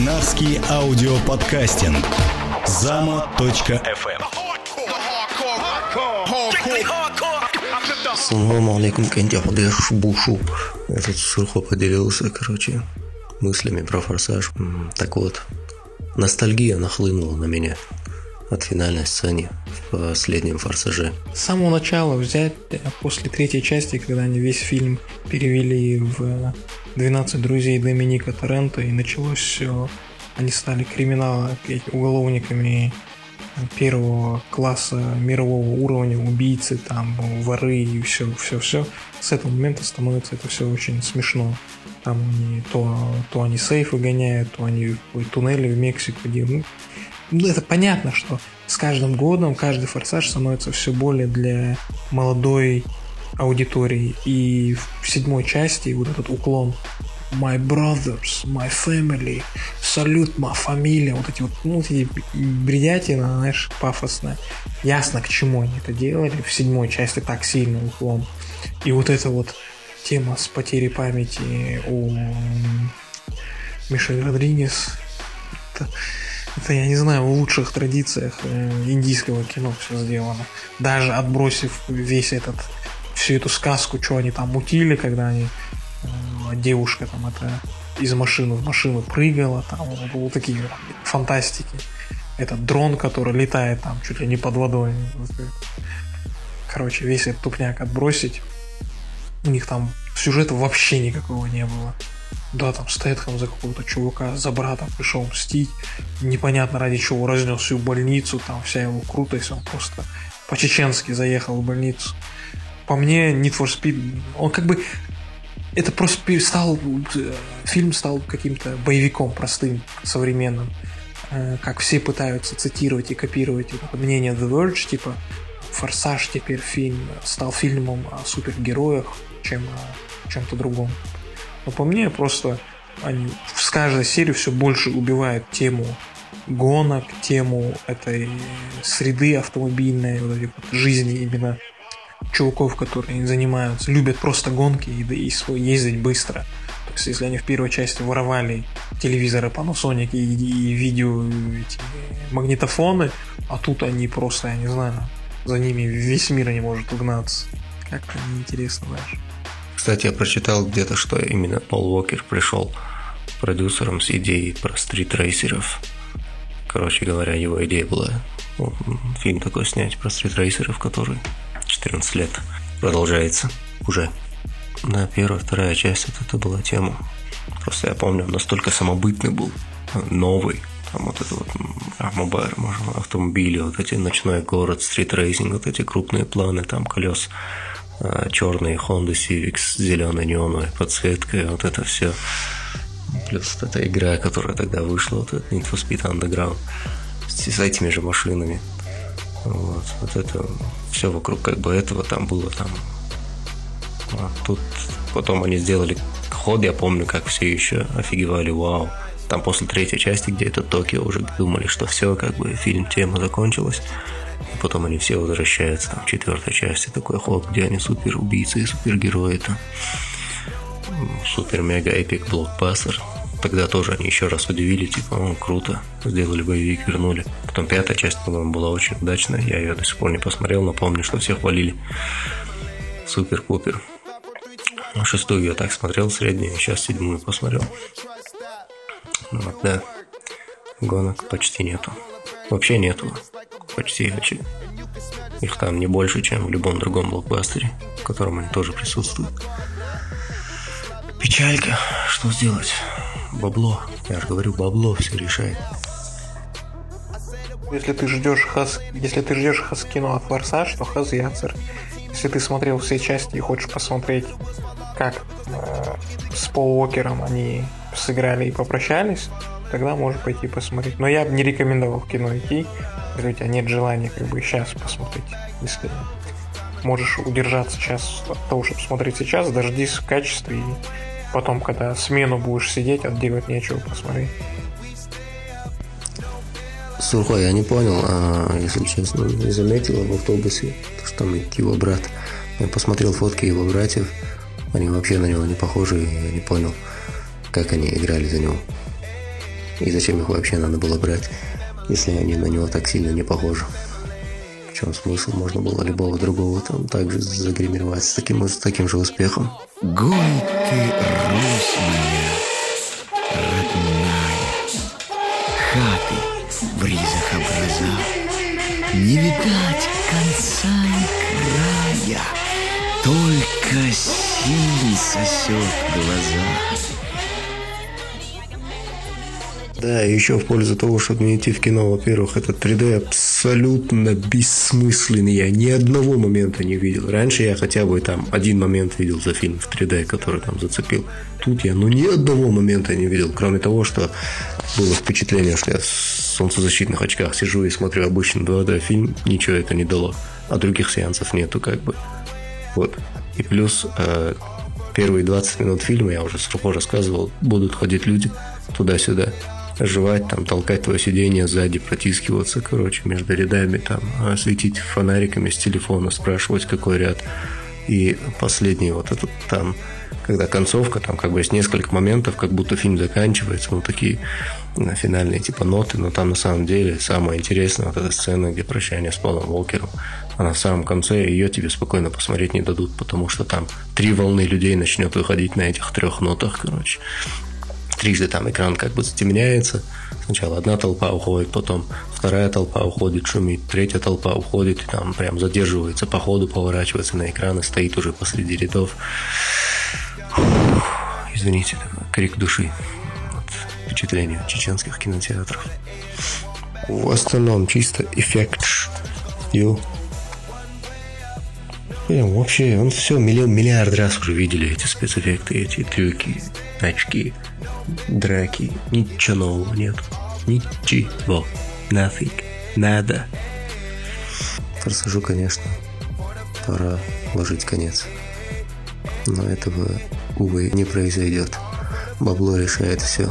Войнавский аудиоподкастинг. Зама.фм Салам алейкум, Кенди Худеш Бушу. Этот Сурхо поделился, короче, мыслями про форсаж. Так вот, ностальгия нахлынула на меня от финальной сцены в последнем «Форсаже». С самого начала взять, э, после третьей части, когда они весь фильм перевели в «12 друзей Доминика Торрента», и началось все, они стали криминала, уголовниками первого класса мирового уровня, убийцы, там, воры и все, все, все. С этого момента становится это все очень смешно. Там они, то, то они сейфы гоняют, то они в туннели в Мексику делают. Ну, это понятно, что с каждым годом каждый форсаж становится все более для молодой аудитории. И в седьмой части вот этот уклон My brothers, my family, салют, моя фамилия, вот эти вот, ну, эти бредятина, знаешь, пафосная. Ясно, к чему они это делали. В седьмой части так сильно уклон. И вот эта вот тема с потерей памяти у Мишель Родригес, это, это, я не знаю, в лучших традициях э, индийского кино все сделано. Даже отбросив весь этот, всю эту сказку, что они там мутили, когда они э, девушка там это из машины в машину прыгала, там вот такие фантастики. Этот дрон, который летает там чуть ли не под водой. Короче, весь этот тупняк отбросить. У них там сюжета вообще никакого не было. Да, там Стэтхэм за какого-то чувака, за брата пришел мстить. Непонятно ради чего разнес всю больницу, там вся его крутость, он просто по-чеченски заехал в больницу. По мне, Need for Speed, он как бы это просто стал фильм стал каким-то боевиком простым, современным. Э, как все пытаются цитировать и копировать мнение The Verge, типа Форсаж теперь фильм стал фильмом о супергероях, чем о чем-то другом. Но по мне просто они с каждой серии все больше убивают тему гонок, тему этой среды автомобильной, вот этих вот жизни именно чуваков, которые занимаются, любят просто гонки и, и свой ездить быстро. То есть, если они в первой части воровали телевизоры Panasonic и, и видео эти магнитофоны, а тут они просто, я не знаю, за ними весь мир не может угнаться. Как-то неинтересно даже. Кстати, я прочитал где-то, что именно Пол Уокер пришел продюсером с идеей про стритрейсеров. Короче говоря, его идея была ну, фильм такой снять про стритрейсеров, который 14 лет продолжается уже. Да, первая, вторая часть это, это была тема. Просто я помню, он настолько самобытный был, новый. Там вот это вот мобайр, автомобили, вот эти ночной город, стритрейсинг, вот эти крупные планы, там колес а, черный Honda Civic с зеленой неоновой подсветкой, вот это все. Плюс вот эта игра, которая тогда вышла, вот этот Need for Speed Underground, с этими же машинами. Вот, вот это все вокруг как бы этого там было там. А тут потом они сделали ход, я помню, как все еще офигевали, вау. Там после третьей части, где это Токио, уже думали, что все, как бы фильм, тема закончилась. Потом они все возвращаются, там, в четвертой части такой ход, где они супер убийцы и супергерои. Там. Супер-мега эпик блокбастер. Тогда тоже они еще раз удивили, типа, ну, круто, сделали боевик, вернули. Потом пятая часть, по-моему, была очень удачная, я ее до сих пор не посмотрел, но помню, что все хвалили. Супер-пупер. Ну, шестую я так смотрел, среднюю, сейчас седьмую посмотрел. Ну, вот, да, гонок почти нету. Вообще нету почти вообще. Их там не больше, чем в любом другом блокбастере, в котором они тоже присутствуют. Печалька. Что сделать? Бабло. Я же говорю, бабло все решает. Если ты ждешь хас... если ты ждешь хас кино от Форсаж, то хас Яцер. Если ты смотрел все части и хочешь посмотреть, как э, с Пол Уокером они сыграли и попрощались, тогда можешь пойти посмотреть. Но я бы не рекомендовал в кино идти, если у тебя нет желания как бы сейчас посмотреть. Если можешь удержаться сейчас от того, чтобы смотреть сейчас, дождись в качестве и потом, когда смену будешь сидеть, отделать нечего посмотреть. Сухой, я не понял, а, если честно, не заметил в автобусе, что там его брат. Я посмотрел фотки его братьев, они вообще на него не похожи, и я не понял, как они играли за него. И зачем их вообще надо было брать, если они на него так сильно не похожи? Чем смысл? Можно было любого другого там также загримировать с таким, с таким же успехом. Гой ты, Русь моя, родная, хаты в ризах образа, не видать конца и края, только синь сосет глаза. Да, еще в пользу того, чтобы не идти в кино, во-первых, этот 3D абсолютно бессмысленный. Я ни одного момента не видел. Раньше я хотя бы там один момент видел за фильм в 3D, который там зацепил. Тут я ну ни одного момента не видел, кроме того, что было впечатление, что я в солнцезащитных очках сижу и смотрю обычный 2D фильм, ничего это не дало. А других сеансов нету как бы. Вот. И плюс э, первые 20 минут фильма, я уже сроко рассказывал, будут ходить люди туда-сюда жевать, там, толкать твое сиденье сзади, протискиваться, короче, между рядами, там, светить фонариками с телефона, спрашивать, какой ряд. И последний вот этот там, когда концовка, там как бы есть несколько моментов, как будто фильм заканчивается, ну, такие на финальные типа ноты, но там на самом деле самое интересное вот эта сцена, где прощание с Полом Уокером, а на самом конце ее тебе спокойно посмотреть не дадут, потому что там три волны людей начнет выходить на этих трех нотах, короче трижды там экран как бы затемняется. Сначала одна толпа уходит, потом вторая толпа уходит, шумит, третья толпа уходит, и там прям задерживается по ходу, поворачивается на экран и стоит уже посреди рядов. Извините, крик души от впечатления чеченских кинотеатров. В остальном чисто эффект. Ю. Вообще, он все миллион, миллиард раз уже видели эти спецэффекты, эти трюки, очки драки. Ничего нового нет. Ничего. Nothing. Нада. Форсажу, конечно, пора ложить конец. Но этого, увы, не произойдет. Бабло решает все.